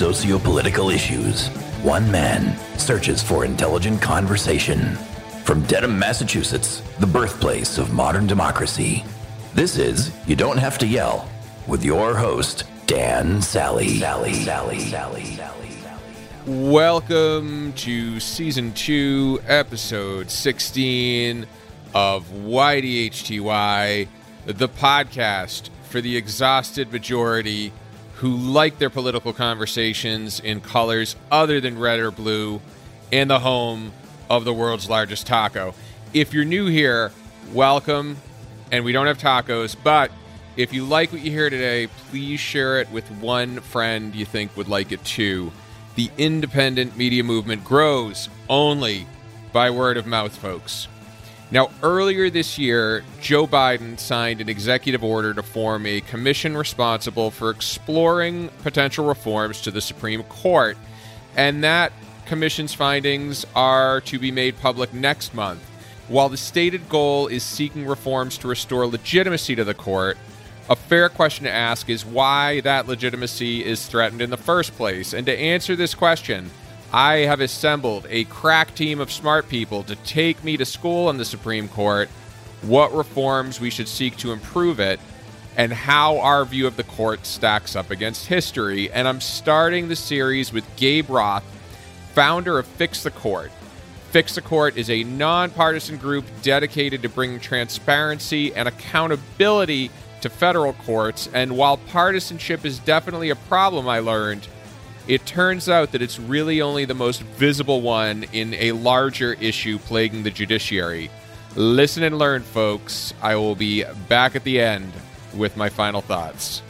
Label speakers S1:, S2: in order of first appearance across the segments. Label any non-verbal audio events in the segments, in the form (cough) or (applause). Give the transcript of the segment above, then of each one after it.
S1: socio-political issues. One man searches for intelligent conversation. From Dedham, Massachusetts, the birthplace of modern democracy. This is You Don't Have to Yell with your host, Dan Sally. Sally, Sally, Sally, Sally.
S2: Welcome to season two, episode 16 of YDHTY, the podcast for the exhausted majority who like their political conversations in colors other than red or blue, and the home of the world's largest taco. If you're new here, welcome. And we don't have tacos, but if you like what you hear today, please share it with one friend you think would like it too. The independent media movement grows only by word of mouth, folks. Now, earlier this year, Joe Biden signed an executive order to form a commission responsible for exploring potential reforms to the Supreme Court. And that commission's findings are to be made public next month. While the stated goal is seeking reforms to restore legitimacy to the court, a fair question to ask is why that legitimacy is threatened in the first place. And to answer this question, I have assembled a crack team of smart people to take me to school on the Supreme Court, what reforms we should seek to improve it, and how our view of the court stacks up against history. And I'm starting the series with Gabe Roth, founder of Fix the Court. Fix the Court is a nonpartisan group dedicated to bringing transparency and accountability to federal courts. And while partisanship is definitely a problem, I learned, it turns out that it's really only the most visible one in a larger issue plaguing the judiciary. Listen and learn, folks. I will be back at the end with my final thoughts.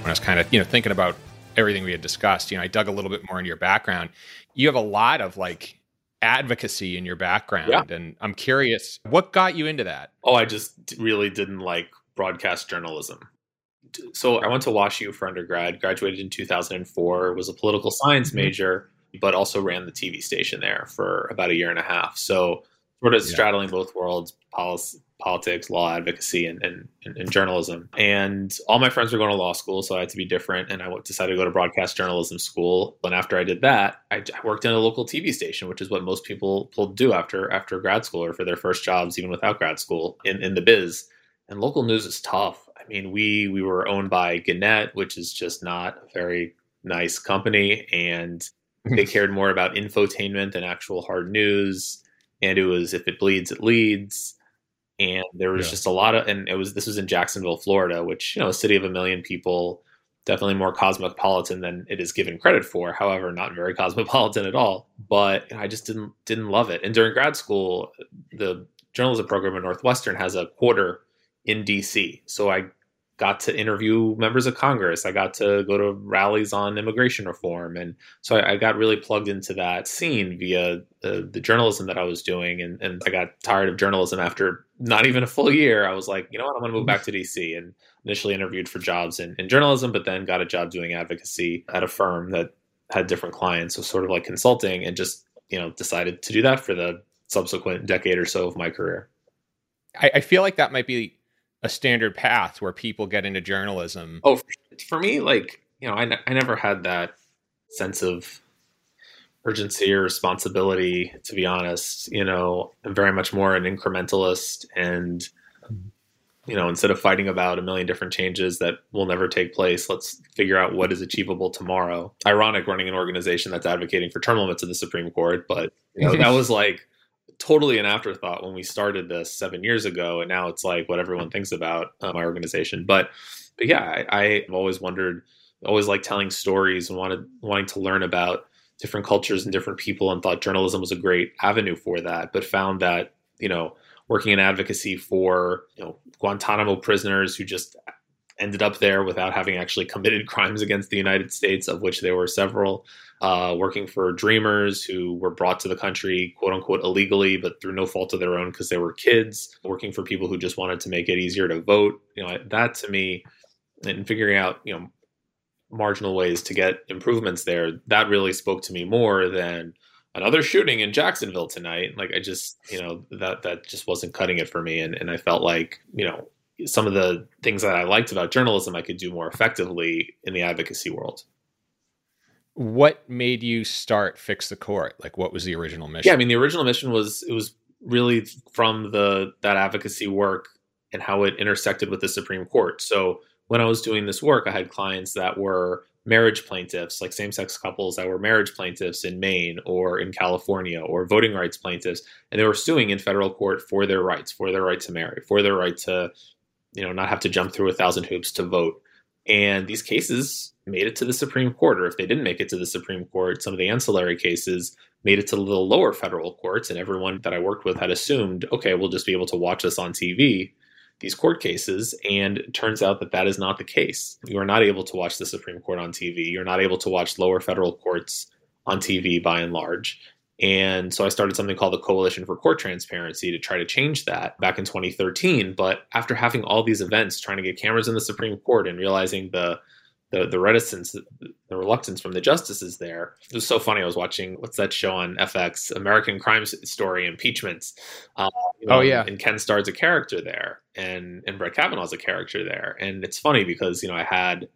S2: when I was kind of, you know, thinking about everything we had discussed, you know, I dug a little bit more into your background. You have a lot of like advocacy in your background
S3: Yeah.
S2: and I'm curious what got you into that?
S3: Oh, I just really didn't like broadcast journalism. So I went to WashU for undergrad, graduated in 2004, was a political science
S2: Mhm.
S3: major, but also ran the TV station there for about a year and a half. So sort of
S2: Yeah.
S3: straddling both worlds, policy, politics, law advocacy, and, and, and, journalism. And all my friends were going to law school, so I had to be different. And I decided to go to broadcast journalism school. And after I did that, I, I worked in a local TV station, which is what most people, people do after after grad school or for their first jobs, even without grad school in, in the biz. And local news is tough. I mean, we we were owned by Gannett, which is just not a very nice company, and (laughs) they cared more about infotainment than actual hard news. And it was if it bleeds, it leads. And there was
S2: Yeah.
S3: just a lot of, and it was this was in Jacksonville, Florida, which you know, a city of a million people, definitely more cosmopolitan than it is given credit for. However, not very (laughs) cosmopolitan at all. But you know, I just didn't didn't love it. And during grad school, the journalism program at Northwestern has a quarter in DC, so I got to interview members of Congress. I got to go to rallies on immigration reform, and so I, I got really plugged into that scene via the, the journalism that I was doing. And, and I got tired of journalism after not even a full year. I was like, you know what, I'm going to move back to DC. And initially interviewed for jobs in, in journalism, but then got a job doing advocacy at a firm that had different clients, so sort of like consulting, and just you know decided to do that for the subsequent decade or so of my career.
S2: I, I feel like that might be a standard path where people get into journalism.
S3: Oh, for, me, like you know, I, I never had that sense of urgency or responsibility. To be honest, you know, I'm very much more an incrementalist, and you know, instead of fighting about a million different changes that will never take place, let's figure out what is achievable tomorrow. Ironic running an organization that's advocating for term limits in the Supreme Court, but you know, that (laughs) was like totally an afterthought when we started this seven years ago, and now it's like what everyone thinks about uh, my organization. But, but yeah, I, I've always wondered, always liked telling stories and wanted wanting to learn about different cultures and different people, and thought journalism was a great avenue for that. But found that you know working in advocacy for you know Guantanamo prisoners who just ended up there without having actually committed (laughs) crimes against the United States, of which there were several. Uh, working for dreamers who were brought to the country, quote unquote, illegally, but through no fault of their own because they were kids. Working for people who just wanted to make it easier to vote. You know, that to me, and figuring out, you know, marginal ways to get improvements there, that really spoke to me more than another shooting in Jacksonville tonight. Like I just, you know, that that just wasn't cutting it for me. And and I felt like, you know, some of the things that I liked about journalism I could do more effectively in the advocacy world.
S2: What made you start Fix the Court? Like, what was the original mission?
S3: Yeah, I mean, the original mission was it was really from the that advocacy work and how it intersected with the Supreme Court. So when I was doing this work, I had clients that were marriage plaintiffs, like same sex couples that were marriage plaintiffs in Maine or in California, or voting rights plaintiffs, and they were suing in federal court for their rights, for their right to marry, for their right to, you know, not have to jump through a thousand hoops to vote. And these cases made it to the Supreme Court, or if they didn't make it to the Supreme Court, some of the ancillary cases made it to the lower federal courts. And everyone that I worked with had assumed, okay, we'll just be able to watch this on TV these court cases, and it turns out that that is not the case. You are not able to watch the Supreme Court on TV. You're not able to watch lower federal courts on TV by and large. And so I started something called the Coalition for Court Transparency to try to change that back in 2013. But after having all these events, trying to get cameras in the Supreme Court and realizing the the the reticence, the reluctance from the justices there. It was so funny. I was watching what's that show on FX, American Crime Story, Impeachments.
S2: Uh, you know, oh yeah,
S3: and Ken Starr's a character there, and and Brett Kavanaugh's a character there, and it's funny because you know I had.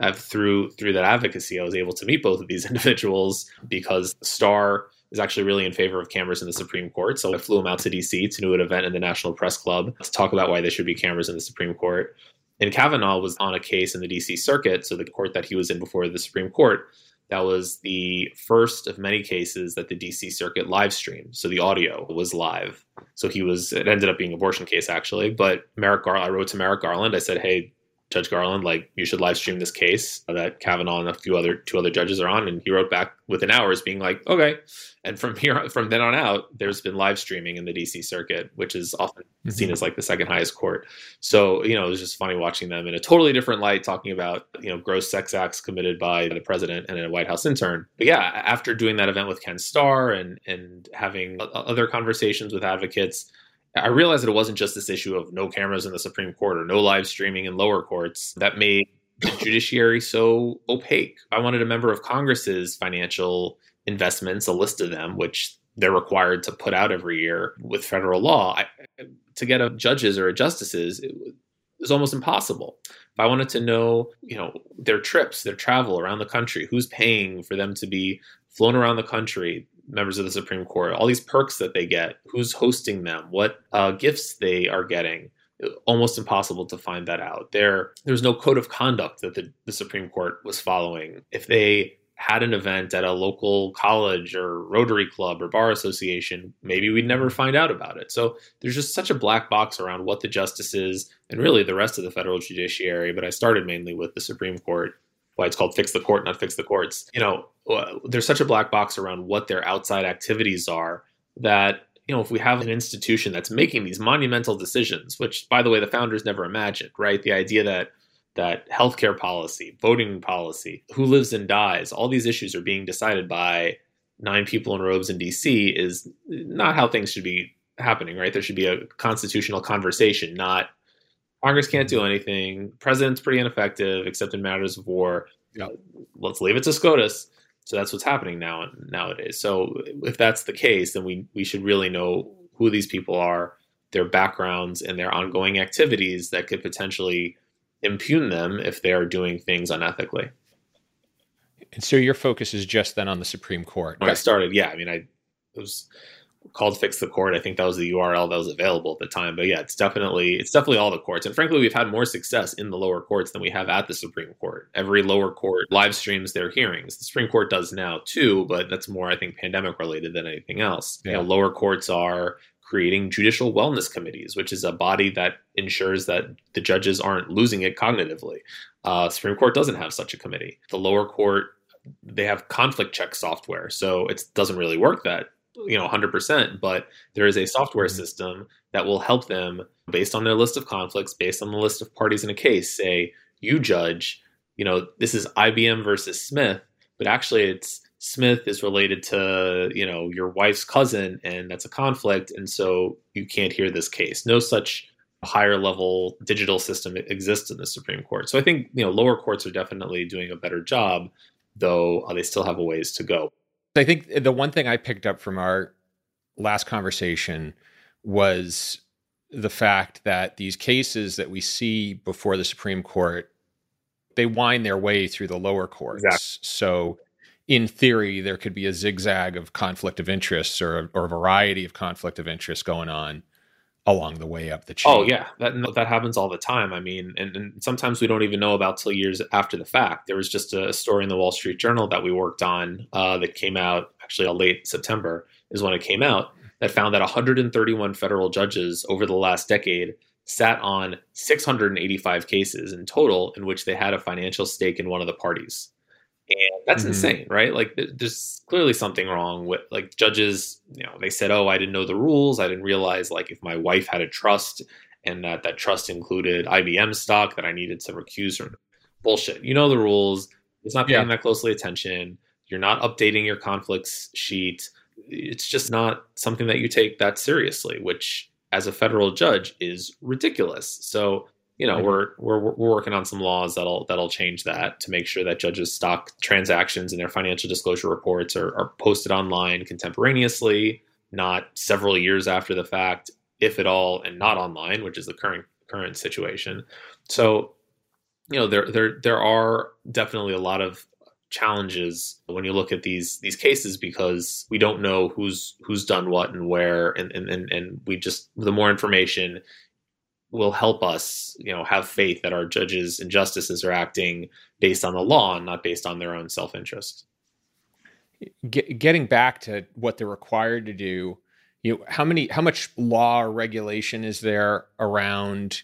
S3: I've, through through that advocacy, I was able to meet both of these (laughs) individuals because Starr is actually really in favor of cameras in the Supreme Court. So I flew him out to DC to do an event in the National Press Club to talk about why there should be cameras in the Supreme Court. And Kavanaugh was on a case in the DC Circuit, so the court that he was in before the Supreme Court. That was the first of many cases that the DC Circuit live streamed. So the audio was live. So he was, it ended up being an abortion case actually. But Merrick Garland, I wrote to Merrick Garland. I said, hey, Judge Garland, like you should live stream this case that Kavanaugh and a few other two other judges are on. And he wrote back within hours, being like, okay. And from here, (laughs) from then on out, there's been live streaming in the DC circuit, which is often mm-hmm. seen as like the second highest court. So you know, it was just funny watching them in a totally different light, talking about you know gross sex acts committed by the president and a White House intern. But yeah, after doing that event with Ken Starr and and having other conversations with advocates I realized that it wasn't just this issue of no cameras in the Supreme Court or no live streaming in lower courts that made the judiciary so opaque. I wanted a member of Congress's financial investments, a list of them, which they're required to put out every year with federal law. I, to get a judges or a justices, it was almost impossible. If I wanted to know, you know, their trips, their travel around the country, who's paying for them to be flown around the country, members of the Supreme Court, all these perks that they get, who's hosting them, what uh, gifts they are getting. Almost impossible to find that out. There, there's no code of conduct that the, the Supreme Court was following. If they had an event at a local college or Rotary Club or Bar Association, maybe we'd never find out about it. So there's just such a black box around what the justices and really the rest of the federal judiciary, but I started mainly with the Supreme Court why it's called fix the court, not fix the courts. You know, uh, there's such a black box around what their outside activities are that you know if we have an institution that's making these monumental decisions, which by the way the founders never imagined, right? The idea that that healthcare policy, voting policy, who lives and dies, all these issues are being decided by nine people in robes in DC is not how things should be happening, right? There should be a constitutional conversation, not Congress can't do anything. President's pretty ineffective, except in matters of war. Yep. Let's leave it to SCOTUS. So that's what's happening now nowadays. So if that's the case, then we we should really know who these people are, their backgrounds, and their ongoing activities that could potentially impugn them if they are doing things unethically.
S2: And so your focus is just then on the Supreme Court.
S3: When I started, yeah. I mean, I was called fix the court i think that was the url that was available at the time. But yeah it's definitely it's definitely all the courts. And frankly we've had more success in the lower courts than we have at the supreme court. Every lower court live streams their hearings. The supreme court does now too but that's more i think pandemic related than anything else. Yeah. you know lower courts are creating judicial wellness committees which is a body that ensures that the judges aren't losing it cognitively. Uh, supreme court doesn't have such a committee. The lower court they have conflict check software. So it doesn't really work that you know 100% but there is a software mm-hmm. system that will help them based on their list of conflicts based on the list of parties in a case. Say you judge you know this is IBM versus Smith but actually it's Smith is related to you know your wife's cousin and that's a conflict and so you can't hear this case. No such higher level digital system exists in the Supreme Court. So I think you know lower courts are definitely doing a better job though uh, they still have a ways to go
S2: I think the one thing I picked up from our last conversation was the fact that these cases that we see before the Supreme Court, they wind their way through the lower courts. Exactly. So, in theory, there could be a zigzag of conflict of interests or, or a variety of conflict of interest going on along the way up the chain.
S3: Oh yeah, that that happens all the time. I mean, and, and, sometimes we don't even know about till years after the fact. There was just a story in the Wall Street Journal that we worked on uh, that came out actually late September is when it came out that found that 131 federal judges over the last decade sat on 685 cases in total in which they had a financial stake in one of the parties. And that's mm-hmm. insane, right? Like there's clearly something wrong with like judges, you know, they said, "Oh, I didn't know the rules. I didn't realize like if my wife had a trust and that that trust included IBM stock that I needed to recuse from." Bullshit. You know the rules. It's not paying yeah. that closely attention. You're not updating your conflicts sheet. It's just not something that you take that seriously, which as a federal judge is ridiculous. So you know, we're, we're we're working on some laws that'll that'll change that to make sure that judges' stock transactions and their financial disclosure reports are, are posted online contemporaneously, not several years after the fact, if at all, and not online, which is the current current situation. So, you know, there there there are definitely a lot of challenges when you look at these these cases because we don't know who's who's done what and where and and and, and we just the more information will help us, you know, have faith that our judges and justices are acting based on the law and not based on their own self-interest.
S2: Get, getting back to what they're required to do, you know, how many, how much law or regulation is there around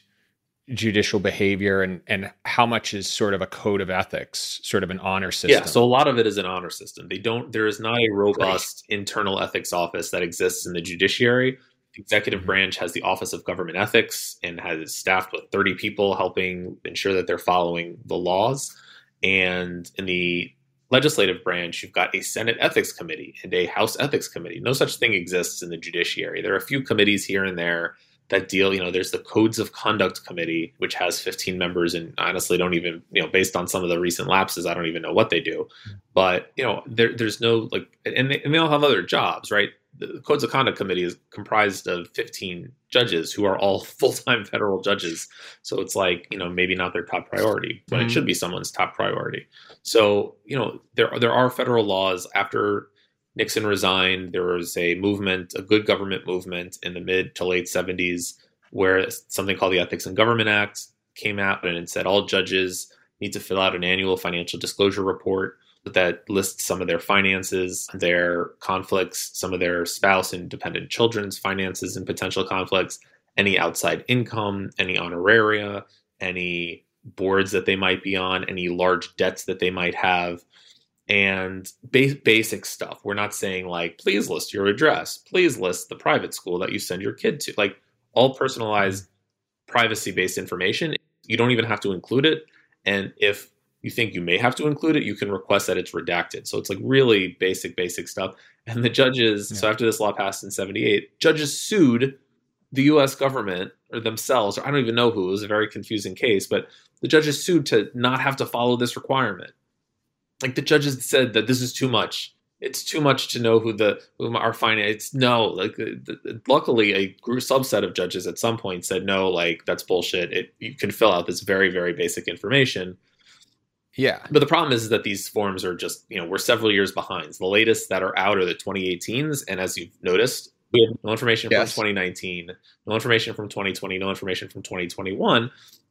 S2: judicial behavior, and and how much is sort of a code of ethics, sort of an honor system?
S3: Yeah, so a lot of it is an honor system. They don't. There is not a robust right. internal ethics office that exists in the judiciary executive branch has the Office of Government Ethics and has staffed with 30 people helping ensure that they're following the laws. And in the legislative branch, you've got a Senate Ethics Committee and a House Ethics Committee. No such thing exists in the judiciary. There are a few committees here and there that deal, you know, there's the Codes of Conduct Committee, which has 15 members, and honestly don't even, you know, based on some of the recent lapses, I don't even know what they do. Mm-hmm. But, you know, there, there's no, like, and they, and they all have other jobs, right? The Codes of Conduct Committee is comprised of 15 judges who are all (laughs) full time federal judges. So it's like, you know, maybe not their top priority, but mm-hmm. it should be someone's top priority. So, you know, there, there are federal laws. After Nixon resigned, there was a movement, a good government movement in the mid to late 70s, where something called the Ethics in Government Act came out and it said all judges need to fill out an annual financial disclosure report that lists some of their finances, their conflicts, some of their spouse and dependent children's finances and potential conflicts, any outside income, any honoraria, any boards that they might be on, any large debts that they might have, and ba- basic stuff. We're not saying like, please list your address, please list the private school that you send your kid to. Like all personalized, mm-hmm. privacy based information. You don't even have to include it. And if you think you may have to include it, you can request that it's redacted. So it's like really basic, basic stuff. And the judges, yeah. so after this law passed in 78, judges sued the US government or themselves, or I don't even know who, it was a very confusing case, but the judges sued to not have to follow this requirement. Like the judges said that this is too much. It's too much to know who the who are finance. No, like luckily a group subset of judges at some point said no, like that's bullshit. It you can fill out this very very basic information
S2: yeah.
S3: But the problem is, that these forms are just, you know, we're several years behind. The latest that are out are the 2018s. And as you've noticed, we have no information yes. from 2019, no information from 2020, no information from 2021.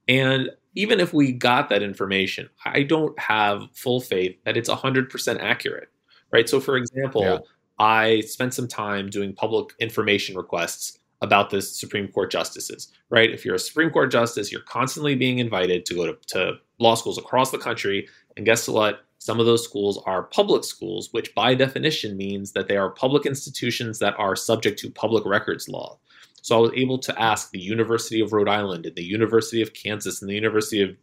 S3: And even if we got that information, I don't have full faith that it's 100% accurate, right? So, for example, yeah. I spent some time doing public information requests about the Supreme Court justices, right? If you're a Supreme Court justice, you're constantly being invited to go to, to law schools across the country. And guess what? Some of those schools are public schools, which by definition means that they are public institutions that are subject to public records law. So I was able to ask the University of Rhode Island and the University of Kansas and the University of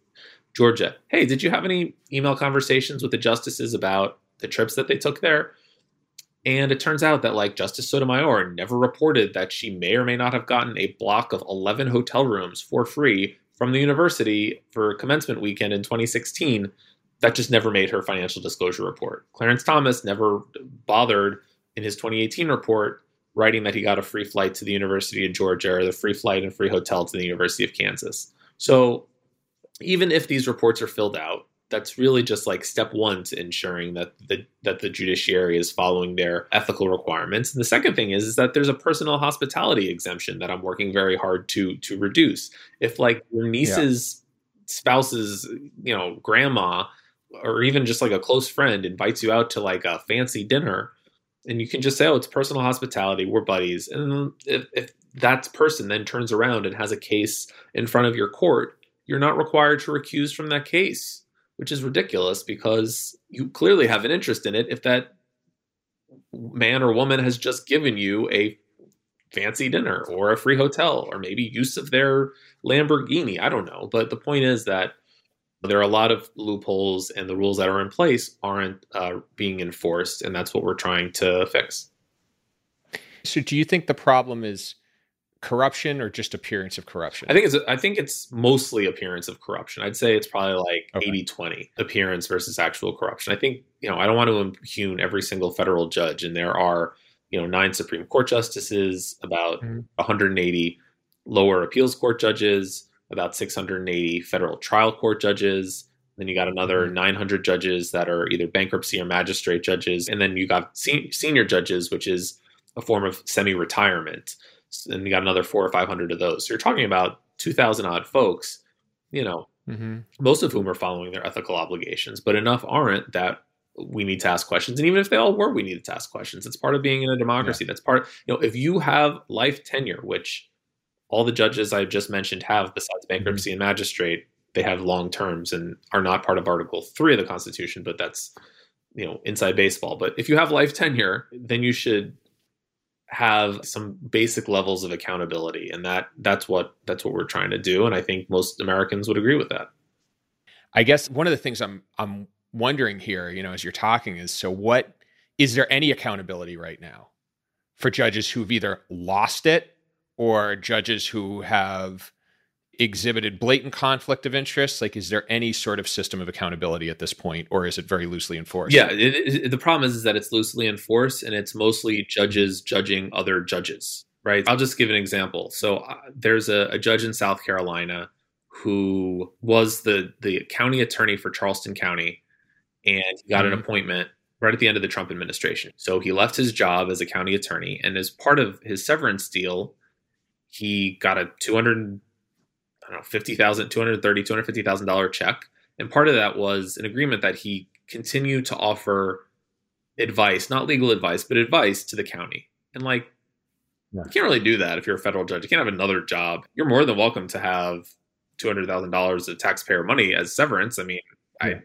S3: Georgia, hey, did you have any email conversations with the justices about the trips that they took there? And it turns out that like Justice Sotomayor never reported that she may or may not have gotten a block of 11 hotel rooms for free from the university for commencement weekend in 2016. That just never made her financial disclosure report. Clarence Thomas never bothered in his 2018 report writing that he got a free flight to the University of Georgia or the free flight and free hotel to the University of Kansas. So even if these reports are filled out, that's really just like step one to ensuring that the that the judiciary is following their ethical requirements. And the second thing is, is that there's a personal hospitality exemption that I'm working very hard to to reduce. If like your niece's yeah. spouse's, you know, grandma or even just like a close friend invites you out to like a fancy dinner and you can just say, "Oh, it's personal hospitality. We're buddies." And if, if that person then turns around and has a case in front of your court, you're not required to recuse from that case, which is ridiculous because you clearly have an interest in it. If that man or woman has just given you a fancy dinner or a free hotel or maybe use of their Lamborghini, I don't know. But the point is that there are a lot of loopholes, and the rules that are in place aren't uh, being enforced, and that's what we're trying to fix.
S2: So, do you think the problem is corruption or just appearance of corruption?
S3: I think it's I think it's mostly appearance of corruption. I'd say it's probably like okay. 80-20 appearance versus actual corruption. I think, you know, I don't want to impugn every single federal judge and there are, you know, nine Supreme Court justices, about mm-hmm. 180 lower appeals court judges, about 680 federal trial court judges. Then you got another mm-hmm. 900 judges that are either bankruptcy or magistrate judges. And then you got se- senior judges, which is a form of semi retirement. And you got another four or 500 of those. So you're talking about 2,000 odd folks, you know, mm-hmm. most of whom are following their ethical obligations, but enough aren't that we need to ask questions. And even if they all were, we need to ask questions. It's part of being in a democracy. Yeah. That's part, you know, if you have life tenure, which all the judges I just mentioned have, besides mm-hmm. bankruptcy mm-hmm. and magistrate, they have long terms and are not part of Article 3 of the Constitution, but that's, you know, inside baseball. But if you have life tenure, then you should have some basic levels of accountability and that that's what that's what we're trying to do and I think most Americans would agree with that.
S2: I guess one of the things I'm I'm wondering here, you know, as you're talking is so what is there any accountability right now for judges who've either lost it or judges who have exhibited blatant conflict of interest? Like, is there any sort of system of accountability at this point, or is it very loosely enforced?
S3: Yeah, it, it, the problem is, is that it's loosely enforced and it's mostly judges judging other judges, right? I'll just give an example. So uh, there's a, a, judge in South Carolina who was the the county attorney for Charleston County, and he got mm-hmm. an appointment right at the end of the Trump administration. So he left his job as a county attorney, and as part of his severance deal, he got a 200 I don't know, 50,000, 230, 250,000 dollar check. And part of that was an agreement that he continued to offer advice, not legal advice, but advice to the county. And like, yeah. you can't really do that if you're a federal judge. You can't have another job. You're more than welcome to have $200,000 of taxpayer money as severance. I mean, yeah. I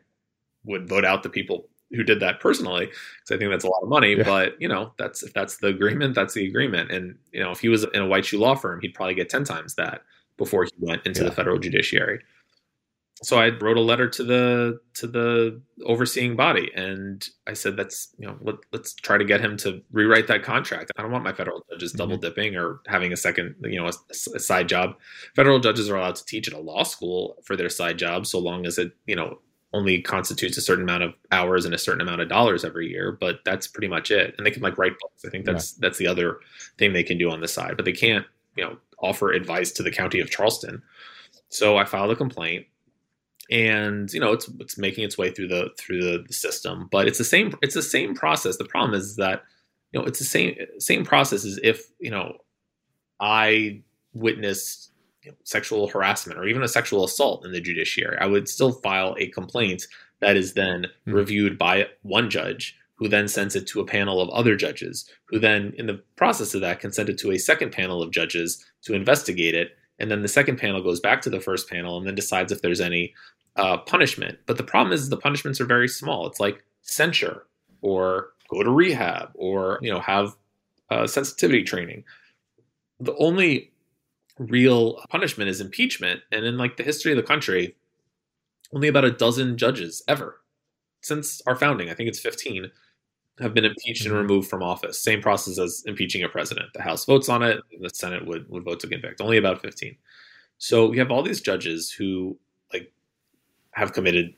S3: would vote out the people who did that personally because I think that's a lot of money. Yeah. But you know, that's if that's the agreement, that's the agreement. And you know, if he was in a white shoe law firm, he'd probably get ten times that before he went into yeah. the federal judiciary. So I wrote a letter to the to the overseeing body, and I said, "That's you know, let, us try to get him to rewrite that contract. I don't want my federal judges mm-hmm. double dipping or having a second, you know, a, a side job. Federal judges are allowed to teach at a law school for their side job, so long as it, you know, only constitutes a certain amount of hours and a certain amount of dollars every year, but that's pretty much it. And they can like write books. I think that's yeah. that's the other thing they can do on the side, but they can't, you know, offer advice to the county of Charleston. So I filed a complaint and you know it's it's making its way through the through the, the system, but it's the same it's the same process. The problem is that you know it's the same same process as if, you know, I witnessed you know, sexual harassment or even a sexual assault in the judiciary, I would still file a complaint that is then mm-hmm. reviewed by one judge who then sends it to a panel of other judges, who then, in the process of that, can send it to a second panel of judges to investigate it. And then the second panel goes back to the first panel and then decides if there's any uh, punishment. But the problem is the punishments are very small. It's like censure or go to rehab or you know have uh, sensitivity training. The only real punishment is impeachment. And in like the history of the country, only about a dozen judges ever since our founding, I think it's 15, have been impeached and mm-hmm. removed from office. Same process as impeaching a president. The House votes on it, the Senate would, would vote to convict. Only about 15. So we have all these judges who like have committed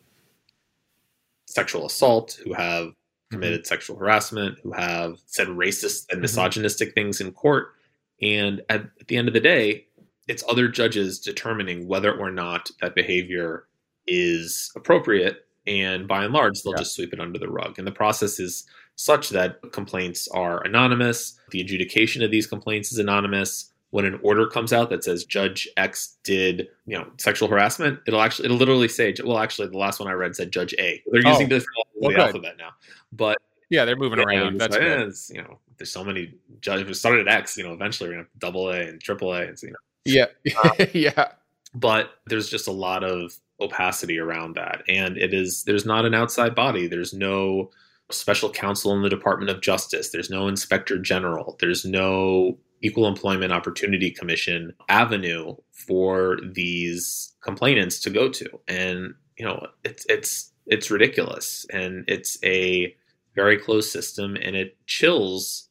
S3: sexual assault, who have committed mm-hmm. sexual harassment, who have said racist and mm-hmm. misogynistic mm-hmm. things in court. And at, at the end of the day, it's other judges determining whether or not that behavior is appropriate. And by and large, they'll yeah. just sweep it under the rug. And the process is such that complaints are anonymous. The adjudication of these complaints is anonymous. When an order comes out that says Judge X did, you know, sexual harassment, it'll actually it'll literally say, well, actually, the last one I read said Judge A. They're oh, using the, well, the alphabet now, but
S2: yeah, they're moving around. That's
S3: good. you know, there's so many judges. It started at X. You know, eventually we're gonna have double A and triple A, and you know.
S2: Yeah, um, (laughs) yeah.
S3: But there's just a lot of opacity around that, and it is there's not an outside body. There's no special counsel in the Department of Justice. There's no inspector general. There's no Equal Employment Opportunity Commission avenue for these complainants to go to. And you know, it's it's it's ridiculous, and it's a very closed system, and it chills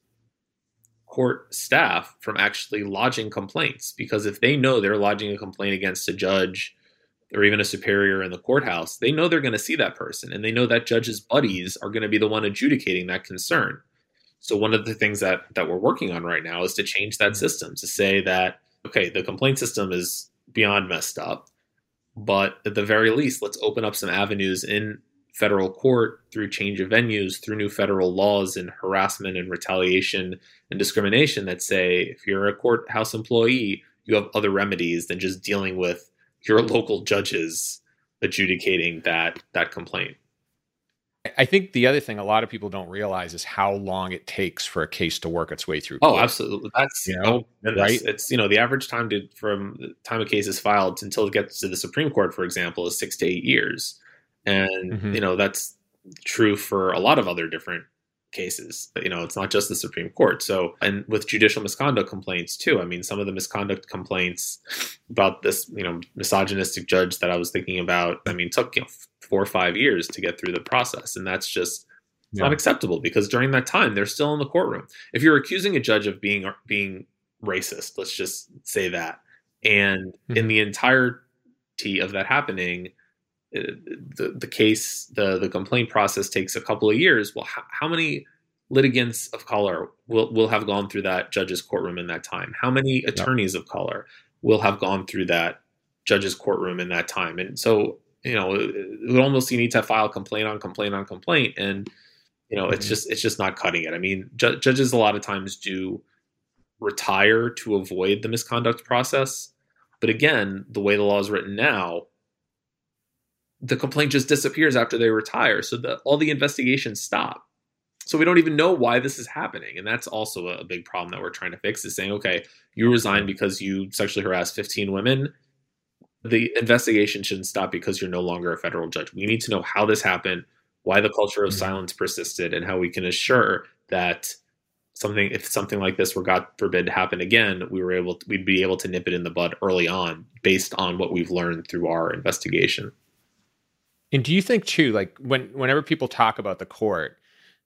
S3: court staff from actually lodging complaints because if they know they're lodging a complaint against a judge or even a superior in the courthouse, they know they're going to see that person and they know that judge's buddies are going to be the one adjudicating that concern. So one of the things that that we're working on right now is to change that system to say that okay, the complaint system is beyond messed up, but at the very least, let's open up some avenues in federal court through change of venues, through new federal laws and harassment and retaliation and discrimination that say if you're a courthouse employee, you have other remedies than just dealing with your local judges adjudicating that that complaint.
S2: I think the other thing a lot of people don't realize is how long it takes for a case to work its way through.
S3: Oh, absolutely. That's you know, oh, right. It's you know the average time to from the time a case is filed until it gets to the Supreme Court, for example, is six to eight years, and mm-hmm. you know that's true for a lot of other different cases. You know, it's not just the Supreme Court. So, and with judicial misconduct complaints too. I mean, some of the misconduct complaints about this, you know, misogynistic judge that I was thinking about, I mean, took you know, four or five years to get through the process, and that's just yeah. not acceptable because during that time they're still in the courtroom. If you're accusing a judge of being being racist, let's just say that, and mm-hmm. in the entirety of that happening, the, the case, the, the complaint process takes a couple of years. Well, how, how many litigants of color will, will have gone through that judge's courtroom in that time? How many attorneys of color will have gone through that judge's courtroom in that time? And so, you know, it, it almost you need to file complaint on complaint on complaint, and you know, mm-hmm. it's just it's just not cutting it. I mean, ju- judges a lot of times do retire to avoid the misconduct process, but again, the way the law is written now, the complaint just disappears after they retire. So the, all the investigations stop. So we don't even know why this is happening. And that's also a big problem that we're trying to fix is saying, okay, you resigned because you sexually harassed 15 women. The investigation shouldn't stop because you're no longer a federal judge. We need to know how this happened, why the culture of mm-hmm. silence persisted, and how we can assure that something if something like this were God forbid to happen again, we were able to, we'd be able to nip it in the bud early on based on what we've learned through our investigation.
S2: And do you think too, like when whenever people talk about the court,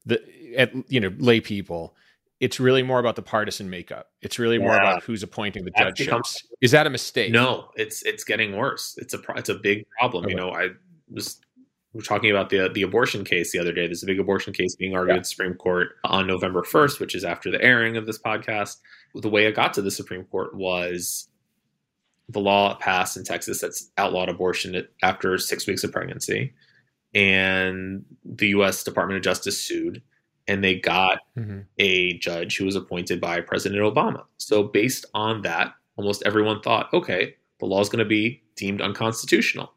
S2: the at you know lay people, it's really more about the partisan makeup. It's really more yeah. about who's appointing the judgeships. Is that a mistake?
S3: No, it's it's getting worse. It's a it's a big problem. Okay. You know, I was we were talking about the the abortion case the other day. There's a big abortion case being argued yeah. at the Supreme Court on November 1st, which is after the airing of this podcast. The way it got to the Supreme Court was the law passed in Texas that's outlawed abortion after six weeks of pregnancy. And the U.S. Department of Justice sued, and they got mm-hmm. a judge who was appointed by President Obama. So, based on that, almost everyone thought, okay, the law is going to be deemed unconstitutional.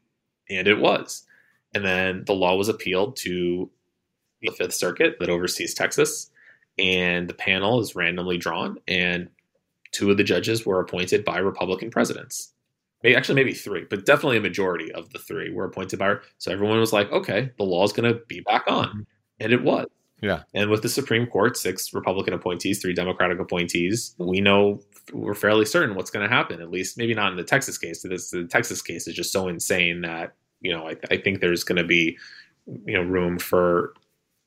S3: And it was. And then the law was appealed to the Fifth Circuit that oversees Texas. And the panel is randomly drawn. And two of the judges were appointed by Republican presidents. Maybe, actually, maybe three, but definitely a majority of the three were appointed by. So everyone was like, okay, the law is going to be back on. And it was.
S2: Yeah.
S3: And with the Supreme Court, six Republican appointees, three Democratic appointees, we know we're fairly certain what's going to happen. At least, maybe not in the Texas case. This the Texas case is just so insane that you know I, I think there's going to be you know room for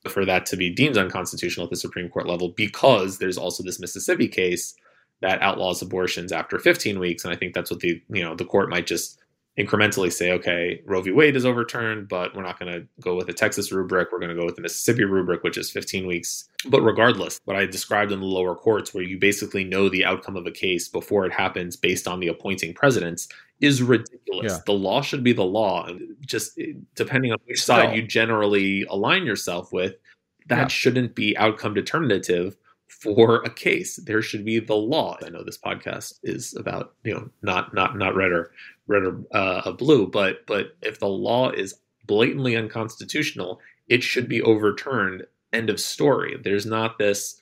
S3: for that to be deemed unconstitutional at the Supreme Court level because there's also this Mississippi case that outlaws abortions after 15 weeks and i think that's what the you know the court might just incrementally say, okay, Roe v. Wade is overturned, but we're not going to go with the Texas rubric. We're going to go with the Mississippi rubric, which is 15 weeks. But regardless, what I described in the lower courts, where you basically know the outcome of a case before it happens based on the appointing presidents, is ridiculous. Yeah. The law should be the law. Just eh, depending on which side you generally align yourself with, that yeah. shouldn't be outcome determinative for a case. There should be the law. I know this podcast is about you know not not not red or red or uh, blue, but but if the law is blatantly unconstitutional, it should be overturned. End of story. There's not this,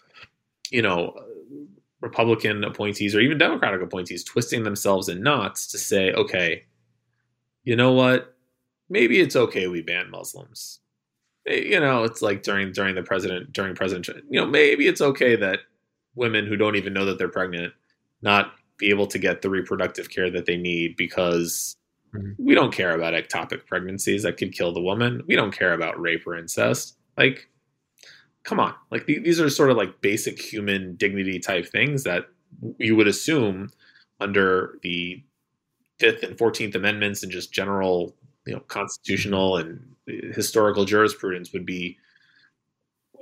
S3: you know, Republican appointees or even Democratic appointees twisting themselves in knots to say, okay, you know what? Maybe it's okay we ban Muslims. You know, it's like during during the president during president. You know, maybe it's okay that women who don't even know that they're pregnant not be able to get the reproductive care that they need because mm-hmm. we don't care about ectopic pregnancies that could kill the woman. We don't care about rape or incest. Like come on like these are sort of like basic human dignity type things that you would assume under the fifth and 14th amendments and just general you know constitutional and historical jurisprudence would be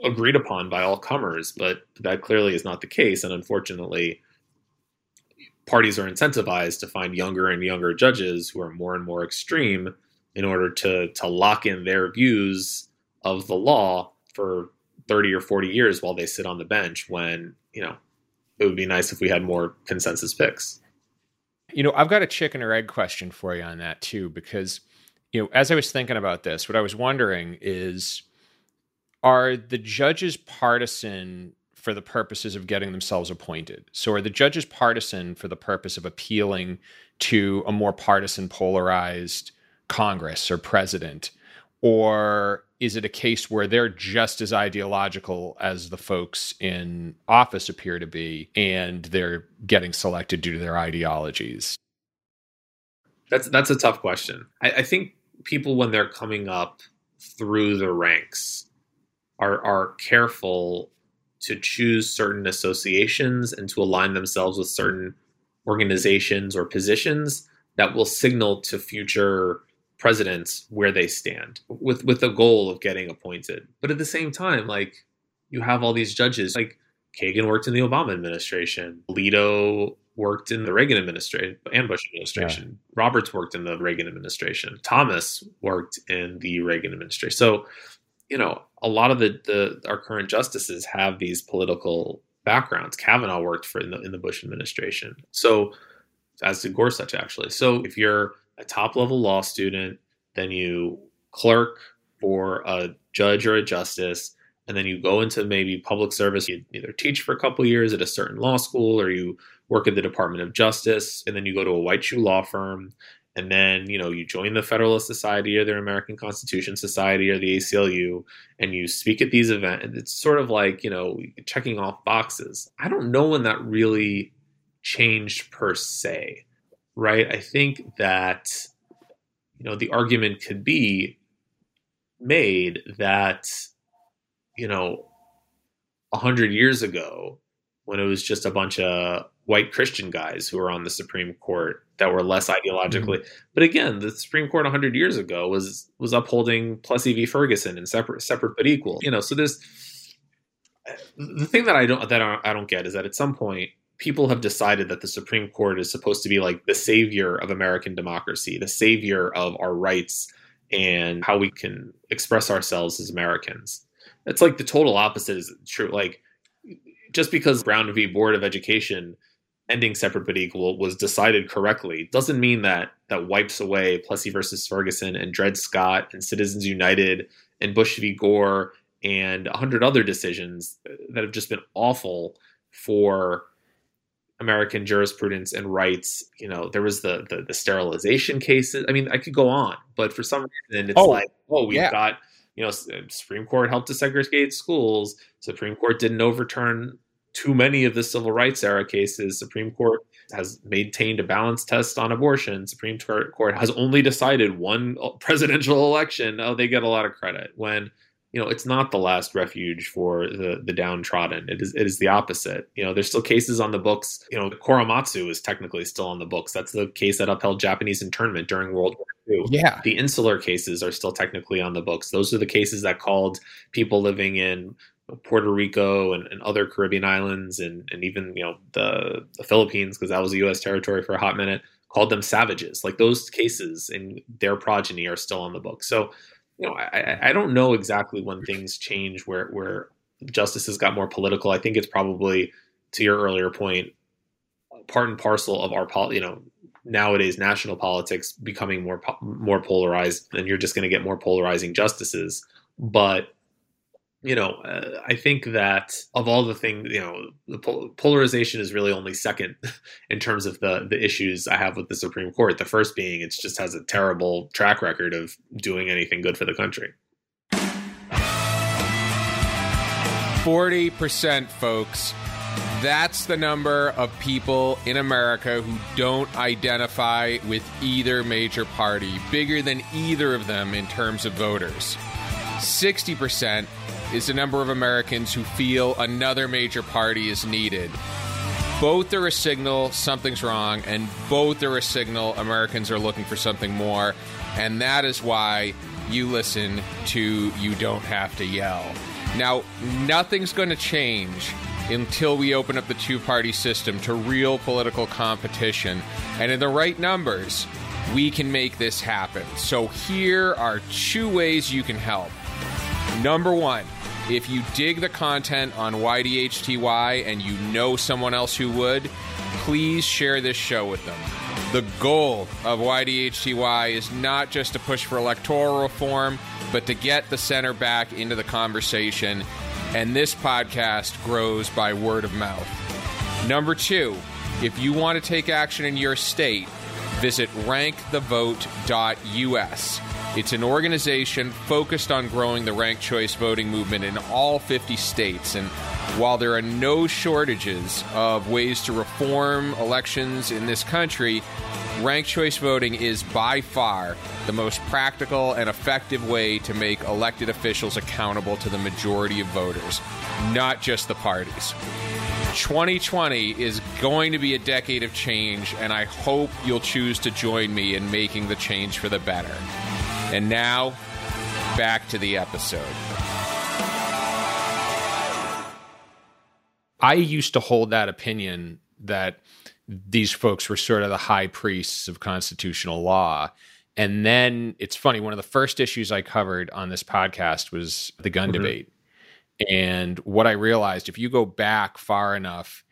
S3: agreed upon by all comers but that clearly is not the case and unfortunately parties are incentivized to find younger and younger judges who are more and more extreme in order to to lock in their views of the law for 30 or 40 years while they sit on the bench when, you know, it would be nice if we had more consensus picks.
S2: You know, I've got a chicken or egg question for you on that too, because, you know, as I was thinking about this, what I was wondering is are the judges partisan for the purposes of getting themselves appointed? So are the judges partisan for the purpose of appealing to a more partisan polarized Congress or president? Or is it a case where they're just as ideological as the folks in office appear to be and they're getting selected due to their ideologies
S3: that's that's a tough question I, I think people when they're coming up through the ranks are are careful to choose certain associations and to align themselves with certain organizations or positions that will signal to future presidents where they stand with with the goal of getting appointed. But at the same time, like you have all these judges like Kagan worked in the Obama administration, Alito worked in the Reagan administration and Bush administration. Yeah. Roberts worked in the Reagan administration. Thomas worked in the Reagan administration. So, you know, a lot of the, the our current justices have these political backgrounds. Kavanaugh worked for in the in the Bush administration. So, as did Gorsuch actually. So, if you're a top level law student, then you clerk for a judge or a justice, and then you go into maybe public service. You either teach for a couple years at a certain law school or you work at the Department of Justice, and then you go to a white shoe law firm. And then, you know, you join the Federalist Society or the American Constitution Society or the ACLU and you speak at these events. It's sort of like, you know, checking off boxes. I don't know when that really changed per se right? I think that you know the argument could be made that you know a hundred years ago when it was just a bunch of white Christian guys who were on the Supreme Court that were less ideologically. Mm-hmm. But again, the Supreme Court 100 years ago was was upholding Plessy v. Ferguson and separate separate but equal. You know, so there's the thing that I don't that I don't get is that at some point people have decided that the Supreme Court is supposed to be like the savior of American democracy, the savior of our rights and how we can express ourselves as Americans. It's like the total opposite is true. Like just because Brown v. Board of Education ending separate but equal was decided correctly doesn't mean that that wipes away Plessy versus Ferguson and Dred Scott and Citizens United and Bush v. Gore and a hundred other decisions that have just been awful for American jurisprudence and rights. You know, there was the, the, the sterilization cases. I mean, I could go on, but for some reason, it's oh, like, oh, we've yeah. got you know, Supreme Court helped to segregate schools. Supreme Court didn't overturn too many of the civil rights era cases. Supreme Court has maintained a balance test on abortion. Supreme Court has only decided one uh, presidential (laughs) election. Oh, they get a lot of credit when you know, it's not the last refuge for the the downtrodden. It is it is the opposite. You know, there's still cases on the books. You know, Korematsu is technically still on the books. That's the case that upheld Japanese internment during World War II.
S2: Yeah.
S3: The insular cases are still technically on the books. Those are the cases that called people living in Puerto Rico and, and other Caribbean islands and, and even, you know, the, the Philippines, because that was a US territory for a hot minute, called them savages. Like those cases and their progeny are still on the books. So you know, I, I don't know exactly when things change where where justice has got more political. I think it's probably to your earlier point, part and parcel of our pol- you know nowadays national politics becoming more more polarized, and you're just going to get more polarizing justices. But you know, uh, I think that of all the things, you know, the pol- polarization is really only second (laughs) in terms of the the issues I have with the Supreme Court. The first being it just has a terrible track record of doing anything good for the country.
S2: Forty percent, folks. That's the number of people in America who don't identify with either major party, bigger than either of them in terms of voters. 60% is the number of Americans who feel another major party is needed. Both are a signal something's wrong, and both are a signal Americans are looking for something more. And that is why you listen to You Don't Have to Yell. Now, nothing's going to change until we open up the two party system to real political competition. And in the right numbers, we can make this happen. So here are two ways you can help. Number one, if you dig the content on YDHTY and you know someone else who would, please share this show with them. The goal of YDHTY is not just to push for electoral reform, but to get the center back into the conversation. And this podcast grows by word of mouth. Number two, if you want to take action in your state, visit rankthevote.us. It's an organization focused on growing the ranked choice voting movement in all 50 states. And while there are no shortages of ways to reform elections in this country, ranked choice voting is by far the most practical and effective way to make elected officials accountable to the majority of voters, not just the parties. 2020 is going to be a decade of change, and I hope you'll choose to join me in making the change for the better. And now, back to the episode. I used to hold that opinion that these folks were sort of the high priests of constitutional law. And then it's funny, one of the first issues I covered on this podcast was the gun mm-hmm. debate. And what I realized, if you go back far enough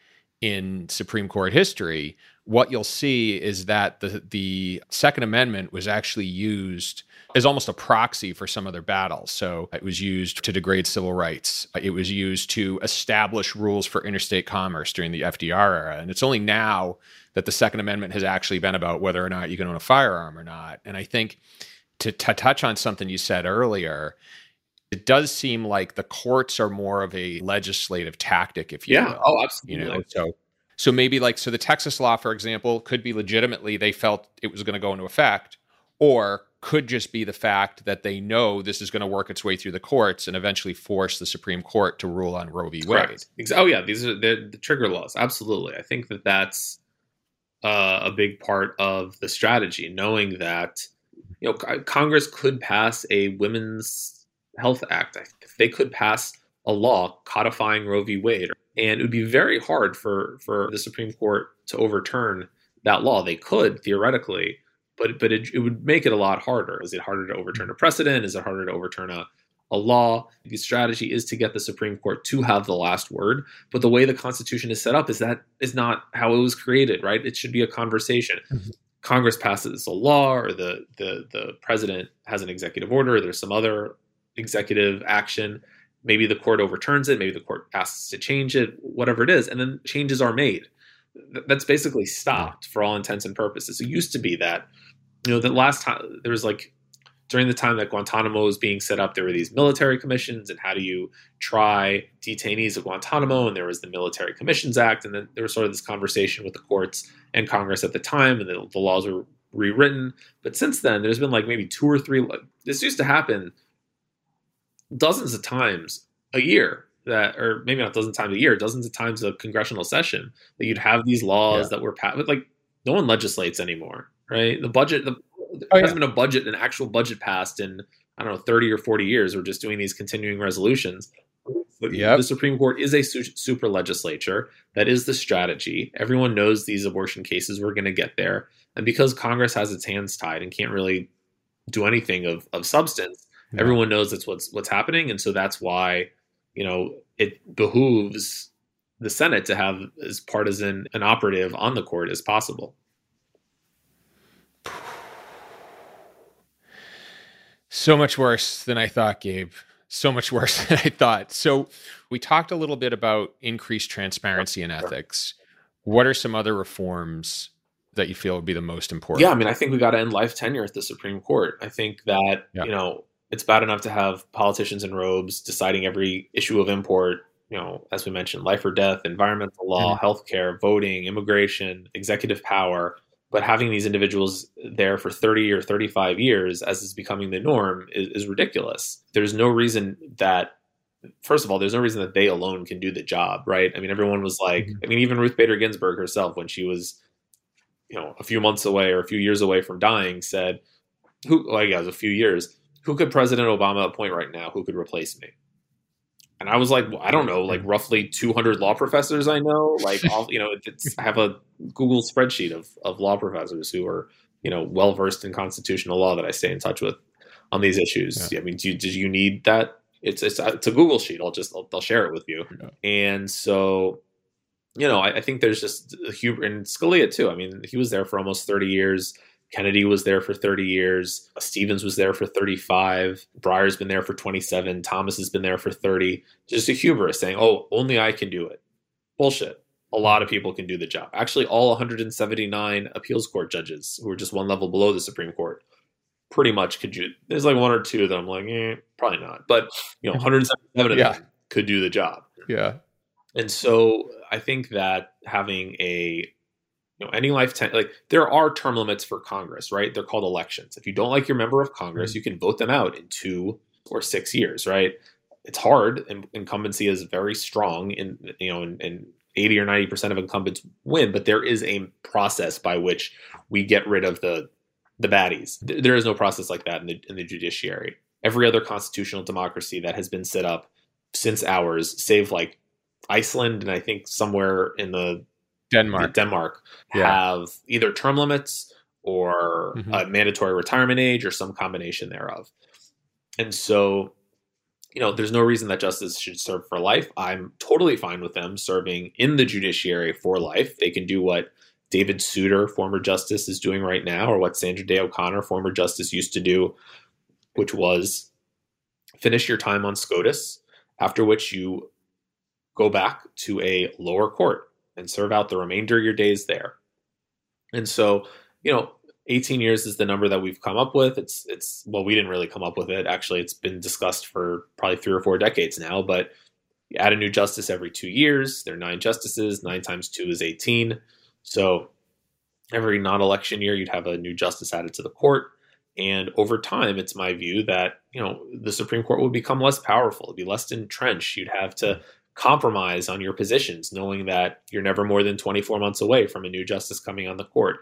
S2: in Supreme Court history, what you'll see is that the the Second Amendment was actually used as almost a proxy for some other battles. So it was used to degrade civil rights. It was used to establish rules for interstate commerce during the FDR era. And it's only now that the Second Amendment has actually been about whether or not you can own a firearm or not. And I think to, to touch on something you said earlier, it does seem like the courts are more of a legislative tactic, if you
S3: yeah.
S2: will.
S3: Oh, absolutely.
S2: You know, so so maybe like so the Texas law, for example, could be legitimately they felt it was going to go into effect, or could just be the fact that they know this is going to work its way through the courts and eventually force the Supreme Court to rule on Roe v. Wade.
S3: Oh yeah, these are the, the trigger laws. Absolutely, I think that that's uh, a big part of the strategy, knowing that you know Congress could pass a Women's Health Act. They could pass a law codifying Roe v. Wade and it would be very hard for for the Supreme Court to overturn that law. They could theoretically, but but it, it would make it a lot harder. Is it harder to overturn a precedent? Is it harder to overturn a a law. The strategy is to get the Supreme Court to have the last word. But the way the Constitution is set up is that is not how it was created, right? It should be a conversation. Mm-hmm. Congress passes a law, or the the the president has an executive order. Or there's some other executive action maybe the court overturns it maybe the court asks to change it whatever it is and then changes are made that's basically stopped for all intents and purposes it used to be that you know the last time there was like during the time that guantanamo was being set up there were these military commissions and how do you try detainees at guantanamo and there was the military commissions act and then there was sort of this conversation with the courts and congress at the time and the, the laws were rewritten but since then there's been like maybe two or three this used to happen dozens of times a year that, or maybe not dozens of times a year, dozens of times a congressional session that you'd have these laws yeah. that were passed. But like no one legislates anymore, right? The budget, the, there oh, hasn't been a budget, an actual budget passed in I don't know, 30 or 40 years. We're just doing these continuing resolutions. Yep. The Supreme Court is a su- super legislature. That is the strategy. Everyone knows these abortion cases, we're going to get there. And because Congress has its hands tied and can't really do anything of, of substance, yeah. everyone knows that's what's what's happening. And so that's why, you know, it behooves the Senate to have as partisan an operative on the court as possible.
S2: So much worse than I thought, Gabe. So much (laughs) worse than I thought. So, we talked a little bit about increased transparency and ethics. What are some other reforms that you feel would be the most important?
S3: Yeah, I mean, I think we got to end life tenure at the Supreme Court. I think that, yeah. you know, it's bad enough to have politicians in robes deciding every issue of import, you know, as we mentioned, life or death, environmental law, mm-hmm. healthcare, voting, immigration, executive power but having these individuals there for 30 or 35 years as is becoming the norm is, is, ridiculous. There's no reason that first of all there's no reason that they alone can do the job right? I mean everyone was like mm-hmm. i mean even ruth bader ginsburg herself when she was you know a few months away or a few years away from dying said who well, it was a few years who could president obama appoint right now? Who could replace me and I was like, well, I don't know, like roughly 200 law professors I know. Like, all, (laughs) you know, I have a Google spreadsheet of, of law professors who are, you know, well versed in constitutional law that I stay in touch with on these issues. Yeah. I mean, do you, did you need that? It's, it's, it's a Google sheet. I'll just, I'll, I'll share it with you. Yeah. And so, you know, I, I think there's just Huber and Scalia too. I mean, he was there for almost 30 years Kennedy was there for 30 years. Stevens was there for 35. Breyer's been there for 27. Thomas has been there for 30. Just a hubris saying, oh, only I can do it. Bullshit. A lot of people can do the job. Actually, all 179 appeals court judges who are just one level below the Supreme Court pretty much could do. There's like one or two that I'm like, eh, probably not. But, you know, 177 of them could do the job.
S2: Yeah.
S3: And so I think that having a you know, any lifetime like there are term limits for Congress, right? They're called elections. If you don't like your member of Congress, mm-hmm. you can vote them out in two or six years, right? It's hard, and incumbency is very strong. In you know, in, 80 or 90 percent of incumbents win, but there is a process by which we get rid of the the baddies. There is no process like that in the in the judiciary. Every other constitutional democracy that has been set up since ours, save like Iceland and I think somewhere in the
S2: Denmark,
S3: Denmark yeah. have either term limits or mm-hmm. a mandatory retirement age or some combination thereof. And so, you know, there's no reason that justice should serve for life. I'm totally fine with them serving in the judiciary for life. They can do what David Souter, former justice, is doing right now, or what Sandra Day O'Connor, former justice, used to do, which was finish your time on SCOTUS, after which you go back to a lower court and serve out the remainder of your days there. And so, you know, 18 years is the number that we've come up with. It's it's well, we didn't really come up with it. Actually, it's been discussed for probably three or four decades now. But you add a new justice every two years. There are nine justices. Nine times two is 18. So every non-election year, you'd have a new justice added to the court. And over time, it's my view that you know the Supreme Court would become less powerful, it'd be less entrenched. You'd have to compromise on your positions, knowing that you're never more than 24 months away from a new justice coming on the court.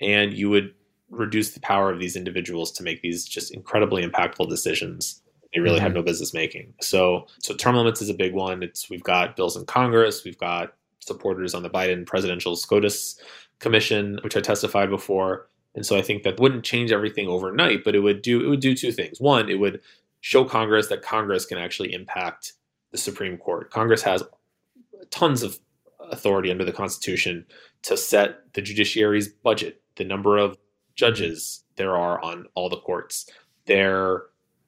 S3: And you would reduce the power of these individuals to make these just incredibly impactful decisions they really mm-hmm. have no business making. So, so term limits is a big one. It's we've got bills in Congress, we've got supporters on the Biden presidential SCOTUS commission, which I testified before. And so I think that wouldn't change everything overnight, but it would do it would do two things. One, it would show Congress that Congress can actually impact the Supreme Court. Congress has tons of authority under the Constitution to set the judiciary's budget, the number of judges there are on all the courts, their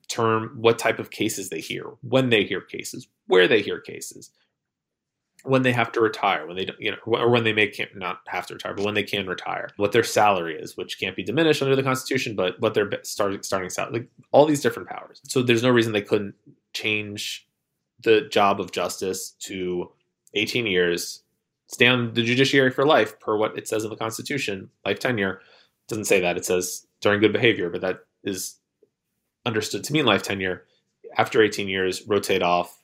S3: term, what type of cases they hear, when they hear cases, where they hear cases, when they have to retire, when they don't, you know, or when they may can, not have to retire, but when they can retire, what their salary is, which can't be diminished under the Constitution, but what their starting starting salary, like all these different powers. So there's no reason they couldn't change the job of justice to 18 years, stay on the judiciary for life, per what it says in the Constitution, life tenure. Doesn't say that. It says during good behavior, but that is understood to mean life tenure. after 18 years, rotate off,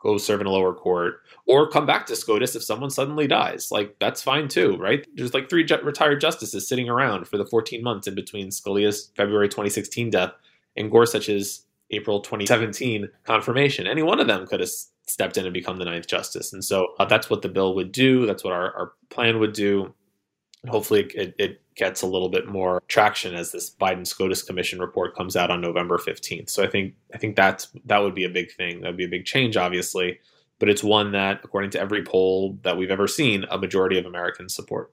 S3: go serve in a lower court, or come back to SCOTUS if someone suddenly dies. Like that's fine too, right? There's like three ju- retired justices sitting around for the 14 months in between Scalia's February 2016 death and Gorsuch's April 2017 confirmation. Any one of them could have stepped in and become the ninth justice. And so uh, that's what the bill would do. That's what our, our plan would do. And hopefully it, it gets a little bit more traction as this Biden SCOTUS Commission report comes out on November 15th. So I think I think that's that would be a big thing. That'd be a big change, obviously, but it's one that, according to every poll that we've ever seen, a majority of Americans support.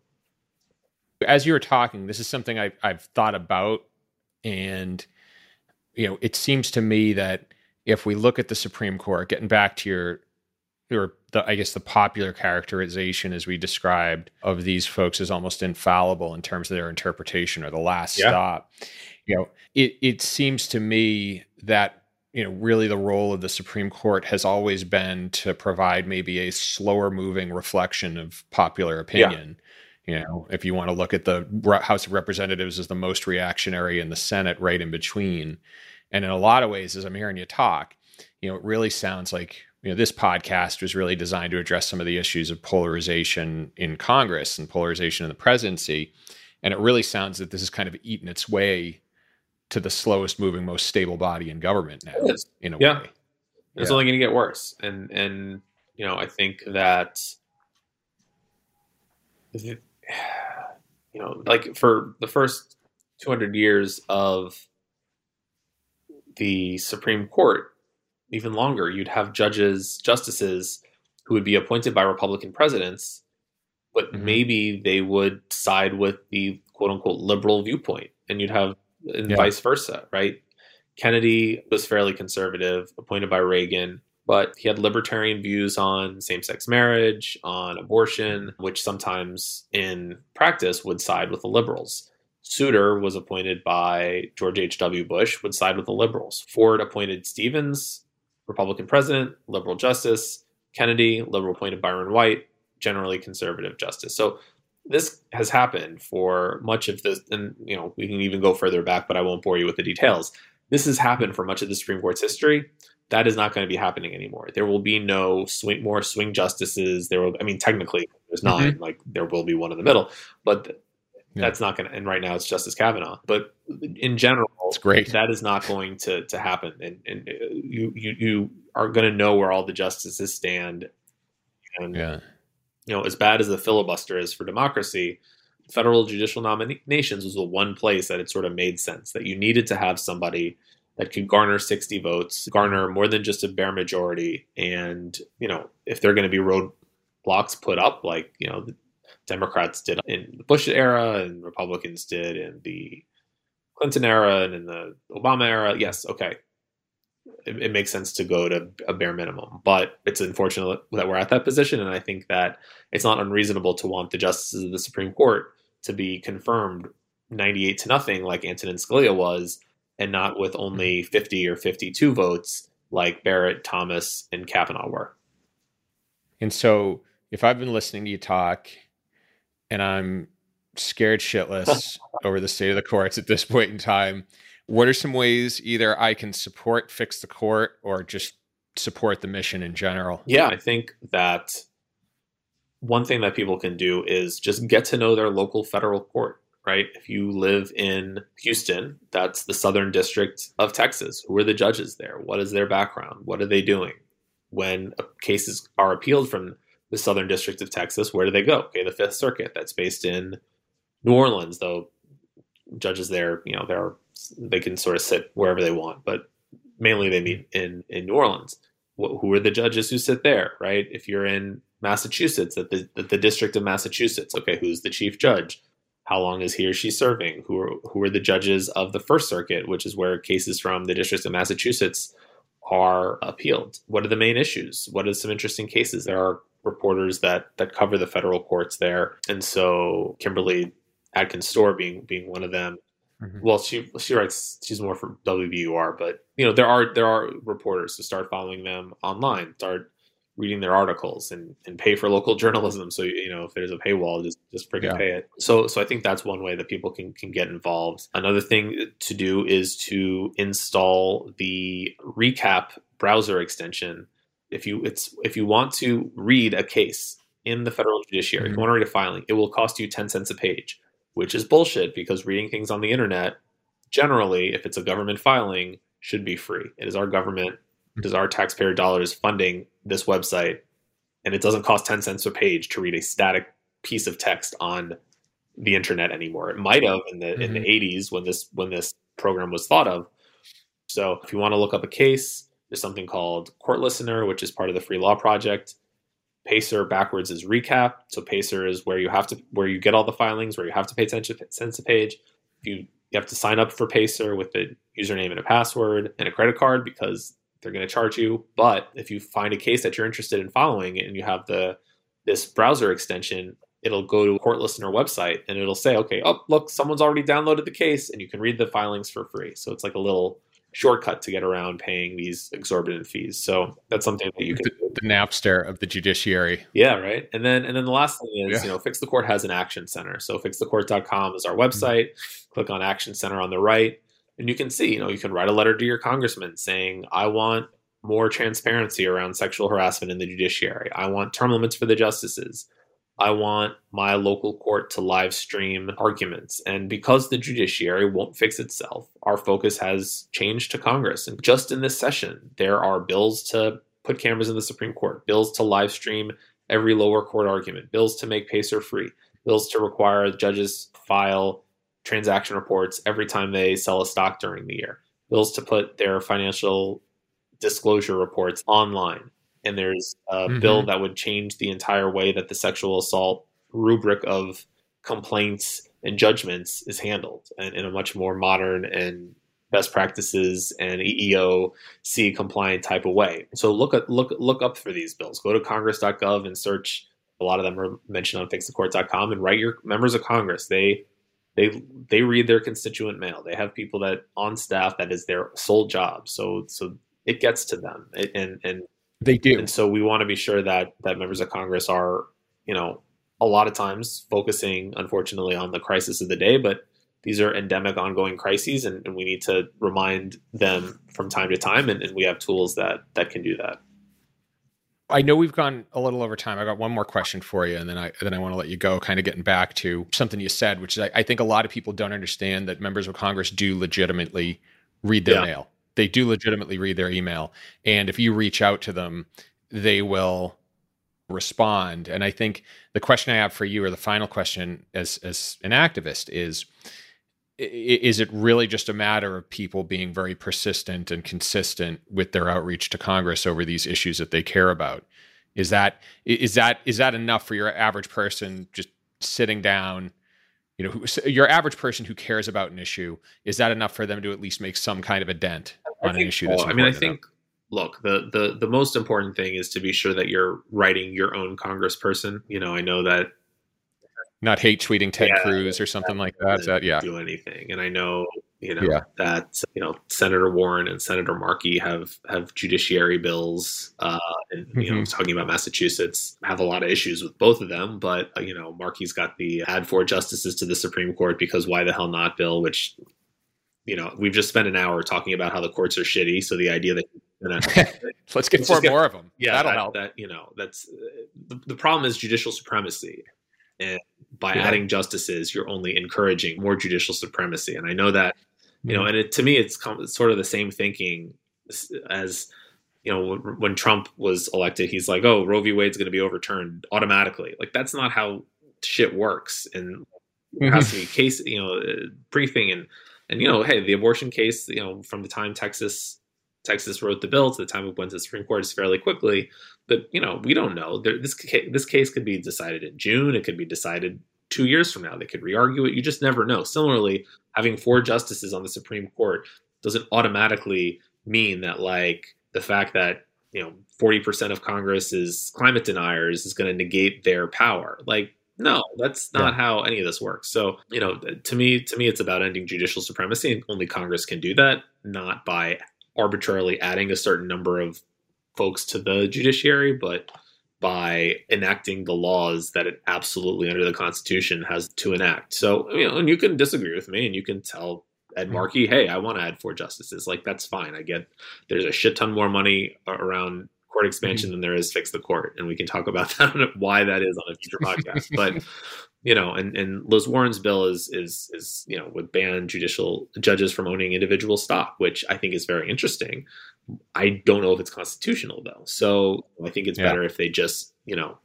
S2: As you were talking, this is something I've, I've thought about, and you know, it seems to me that if we look at the Supreme Court, getting back to your or the I guess the popular characterization as we described of these folks is almost infallible in terms of their interpretation or the last yeah. stop. You know, it it seems to me that you know really the role of the Supreme Court has always been to provide maybe a slower moving reflection of popular opinion. Yeah. You know, if you want to look at the House of Representatives as the most reactionary and the Senate right in between. And in a lot of ways, as I'm hearing you talk, you know, it really sounds like you know, this podcast was really designed to address some of the issues of polarization in Congress and polarization in the presidency. And it really sounds that this is kind of eaten its way to the slowest moving, most stable body in government now. In a
S3: yeah.
S2: way,
S3: it's yeah. only going to get worse. And and you know, I think that mm-hmm. (sighs) you know, like for the first 200 years of the Supreme Court, even longer. You'd have judges, justices who would be appointed by Republican presidents, but mm-hmm. maybe they would side with the quote unquote liberal viewpoint, and you'd have and yeah. vice versa, right? Kennedy was fairly conservative, appointed by Reagan, but he had libertarian views on same sex marriage, on abortion, which sometimes in practice would side with the liberals. Souter was appointed by George H.W. Bush, would side with the liberals. Ford appointed Stevens, Republican president, liberal justice. Kennedy, liberal appointed Byron White, generally conservative justice. So this has happened for much of this, and you know we can even go further back, but I won't bore you with the details. This has happened for much of the Supreme Court's history. That is not going to be happening anymore. There will be no swing, more swing justices. There will, I mean, technically, there's 9 mm-hmm. Like there will be one in the middle, but yeah. That's not going to, and right now it's Justice Kavanaugh. But in general,
S2: it's great.
S3: That is not going to to happen, and and uh, you you you are going to know where all the justices stand. And yeah. you know, as bad as the filibuster is for democracy, federal judicial nominations was the one place that it sort of made sense that you needed to have somebody that could garner 60 votes, garner more than just a bare majority. And, you know, if they're going to be roadblocks put up, like, you know, Democrats did in the Bush era and Republicans did in the Clinton era and in the Obama era. Yes, okay. It, it, makes sense to go to a bare minimum, but it's unfortunate that we're at that position. And I think that it's not unreasonable to want the justices of the Supreme Court to be confirmed 98 to nothing, like Antonin Scalia was, and not with mm-hmm. only 50 or 52 votes like Barrett, Thomas, and Kavanaugh were.
S2: And so, if I've been listening to you talk and I'm scared shitless (laughs) over the state of the courts at this point in time. What are some ways either I can support fix the court or just support the mission in general?
S3: Yeah, I think that one thing that people can do is just get to know their local federal court, right? If you live in Houston, that's the Southern District of Texas. Who are the judges there? What is their background? What are they doing? When cases are appealed from the Southern District of Texas, where do they go? Okay, the Fifth Circuit, that's based in New Orleans, though judges there, you know, they're they can sort of sit wherever they want, but mainly they meet in in New Orleans. Who are the judges who sit there, right? If you're in Massachusetts, at the, at the District of Massachusetts, okay, who's the chief judge? How long is he or she serving? Who are who are the judges of the First Circuit, which is where cases from the District of Massachusetts are appealed? What are the main issues? What are some interesting cases? There are reporters that that cover the federal courts there, and so Kimberly Atkins Stohr being being one of them. Mm-hmm. Well, she she writes. She's more from WBUR, but you know there are there are reporters to start following them online. Start reading their articles and, and pay for local (laughs) journalism. So you know if there's a paywall, just just freaking
S2: Yeah.
S3: pay it. So so I think that's one way that people can can get involved. Another thing to do is to install the recap browser extension. If you it's if you want to read a case in the federal judiciary, if you mm-hmm. want to read a filing, it will cost you ten cents a page, which is bullshit because reading things on the internet generally, if it's a government filing, should be free. It is our government, is our taxpayer dollars funding this website, and it doesn't cost 10 cents a page to read a static piece of text on the internet anymore. It might have in the in the mm-hmm. 80s when this when this program was thought of. So if you want to look up a case, there's something called CourtListener, which is part of the Free Law Project. Pacer backwards is recap. So Pacer is where you have to where you get all the filings, where you have to pay attention cents a page. If you you have to sign up for Pacer with a username and a password and a credit card because they're going to charge you. But if you find a case that you're interested in following and you have the this browser extension, it'll go to a CourtListener website and it'll say, okay, oh look, someone's already downloaded the case and you can read the filings for free. So it's like a little shortcut to get around paying these exorbitant fees. So that's something that you can
S2: The, the Napster of the judiciary.
S3: yeah, right. And then and then the last thing is,
S2: Yeah.
S3: you know, Fix the Court has an action center. So fixthecourt.com is our mm-hmm. website. Click on Action Center on the right, and you can see, you know, you can write a letter to your congressman saying, I want more transparency around sexual harassment in the judiciary. I want term limits for the justices. I want my local court to live stream arguments. And because the judiciary won't fix itself, our focus has changed to Congress. And just in this session, there are bills to put cameras in the Supreme Court, bills to live stream every lower court argument, bills to make Pacer free, bills to require judges file transaction reports every time they sell a stock during the year, bills to put their financial disclosure reports online. And there's a
S2: Mhm.
S3: bill that would change the entire way that the sexual assault rubric of complaints and judgments is handled and in a much more modern and best practices and EEOC compliant type of way. So look at look look up for these bills. Go to congress.gov and search. A lot of them are mentioned on fixthecourt.com and write your members of Congress. They they they read their constituent mail. They have people that on staff that is their sole job. So so it gets to them. It- and and
S2: They do.
S3: and so we want to be sure that that members of Congress are, you know, a lot of times focusing, unfortunately, on the crisis of the day, but these are endemic, ongoing crises, and, and we need to remind them from time to time, and, and we have tools that that can do that.
S2: I know we've gone a little over time. I got one more question for you, and then I then I want to let you go. Kind of getting back to something you said, which is I, I think a lot of people don't understand that members of Congress do legitimately read their
S3: Yeah.
S2: mail. They do legitimately read their email, and if you reach out to them, they will respond. And I think the question I have for you, or the final question as as an activist, is is it really just a matter of people being very persistent and consistent with their outreach to Congress over these issues that they care about? Is that is that is that enough for your average person just sitting down? You know, who, your average person who cares about an issue is that enough for them to at least make some kind of a dent on an issue? That's
S3: Well, I mean, I
S2: enough?
S3: think look the the the most important thing is to be sure that you're writing your own congressperson. You know, I know that
S2: not hate tweeting Ted
S3: Yeah,
S2: Cruz or something like that. That yeah,
S3: do anything. And I know, you know,
S2: Yeah.
S3: that you know Senator Warren and Senator Markey have have judiciary bills, uh, and you know,
S2: Mhm.
S3: talking about Massachusetts, have a lot of issues with both of them. But uh, you know, Markey's got the add four justices to the Supreme Court because why the hell not bill, which. You know, we've just spent an hour talking about how the courts are shitty. So the idea that (laughs)
S2: let's get four more of them.
S3: yeah,
S2: that'll
S3: that,
S2: help.
S3: That you know, that's uh, the, the problem is judicial supremacy, and by
S2: Yeah.
S3: adding justices, you're only encouraging more judicial supremacy. And I know that you know, and it, to me, it's it's sort of the same thinking as you know when, Trump was elected. He's like, "Oh, Roe v. Wade's going to be overturned automatically." Like that's not how shit works, and there has to be case, you know, uh, briefing and and you know, hey, the abortion case, you know, from the time Texas Texas wrote the bill to the time it went to the Supreme Court is fairly quickly. But you know, we don't know. There, this this case could be decided in June. It could be decided two years from now. They could re-argue it. You just never know. Similarly, having four justices on the Supreme Court doesn't automatically mean that like the fact that you know 40% of Congress is climate deniers is going to negate their power. Like no, that's not how any of this works. So, you know, to me, to me, it's about ending judicial supremacy, and only Congress can do that, not by arbitrarily adding a certain number of folks to the judiciary, but by enacting the laws that it absolutely under the Constitution has to enact. So, you know, and you can disagree with me and you can tell Ed mm-hmm. Markey, hey, I want to add four justices. Like, that's fine. I get there's a shit ton more money around court expansion mm-hmm. than there is fix the court. And we can talk about (laughs) that, why that is on a future podcast. But, (laughs) you know, and, and Liz Warren's bill is, is, is, you know, would ban judicial judges from owning individual stock, which I think is very interesting. I don't know if it's constitutional though. So I think it's yeah. better if they just, you know,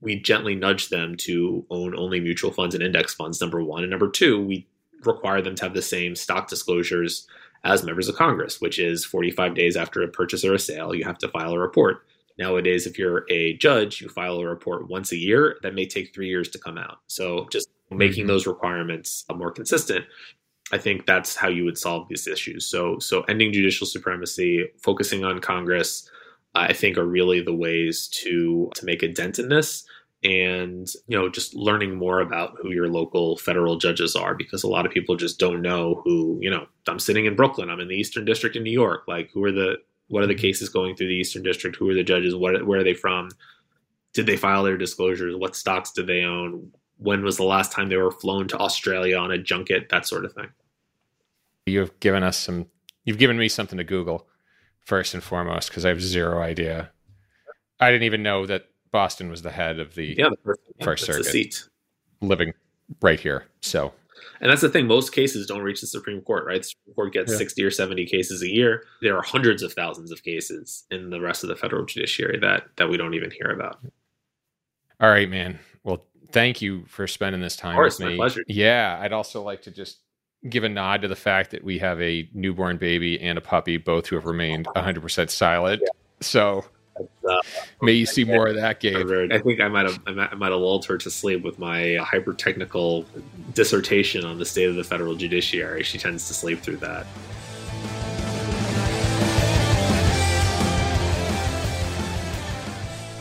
S3: we gently nudge them to own only mutual funds and index funds, number one. And number two, we require them to have the same stock disclosures as members of Congress, which is 45 days after a purchase or a sale, you have to file a report. Nowadays, if you're a judge, you file a report once a year. That may take three years to come out. So just making mm-hmm. those requirements more consistent I think that's how you would solve these issues. So, so ending judicial supremacy, focusing on Congress, I think are really the ways to to make a dent in this. And you know, just learning more about who your local federal judges are, because a lot of people just don't know who. You know, I'm sitting in Brooklyn. I'm in the Eastern District in New York. Like, who are the what are the cases going through the Eastern District? Who are the judges? What where are they from? Did they file their disclosures? What stocks did they own? when was the last time they were flown to Australia on a junket, that sort of thing.
S2: You've given us some, you've given me something to Google first and foremost because I have zero idea. I didn't even know that Boston was the head of the,
S3: yeah, the first,
S2: yeah, first circuit, seat. living right here. So,
S3: and that's the thing. Most cases don't reach the Supreme Court, right? The Supreme Court gets yeah. 60 or 70 cases a year. There are hundreds of thousands of cases in the rest of the federal judiciary that that we don't even hear about.
S2: All right, man. Well, thank you for spending this time
S3: course,
S2: with me.
S3: pleasure.
S2: Yeah, I'd also like to just give a nod to the fact that we have a newborn baby and a puppy, both who have remained 100% silent. Yeah. So uh, may you see more of that, Gabe.
S3: I think I might have I might, I might have lulled her to sleep with my hyper technical dissertation on the state of the federal judiciary. She tends to sleep through that.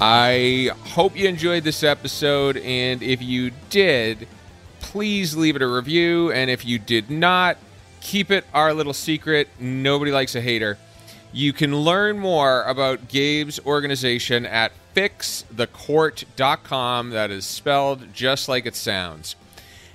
S2: I hope you enjoyed this episode, and if you did, please leave it a review. And if you did not, keep it our little secret. Nobody likes a hater. You can learn more about Gabe's organization at fixthecourt.com. That is spelled just like it sounds.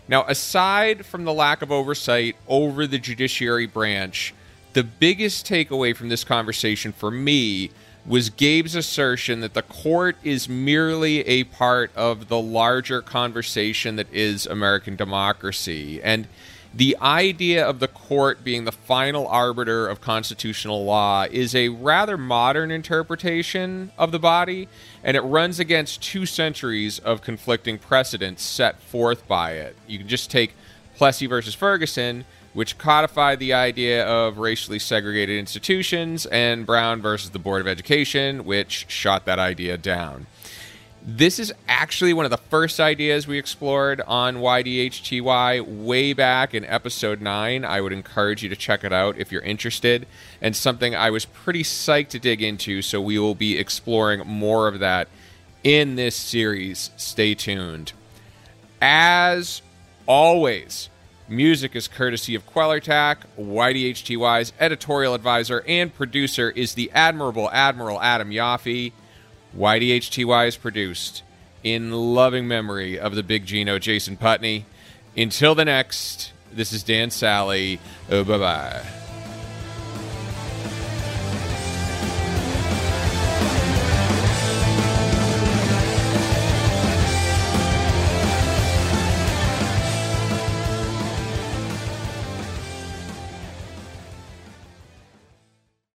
S2: Now, aside from the lack of oversight over the judiciary branch, the biggest takeaway from this conversation for me was Gabe's assertion that the court is merely a part of the larger conversation that is American democracy. And the idea of the court being the final arbiter of constitutional law is a rather modern interpretation of the body, and it runs against two centuries of conflicting precedents set forth by it. You can just take Plessy versus Ferguson which codified the idea of racially segregated institutions, and Brown versus the Board of Education, which shot that idea down. This is actually one of the first ideas we explored on YDHTY way back in episode 9. I would encourage you to check it out if you're interested, and something I was pretty psyched to dig into, so we will be exploring more of that in this series. Stay tuned. As always, Music is courtesy of Quellertac. YDHTY's editorial advisor and producer is the admirable Admiral Adam Yaffe. YDHTY is produced in loving memory of the big Gino Jason Putney. Until the next, this is Dan Sally. Oh, bye bye.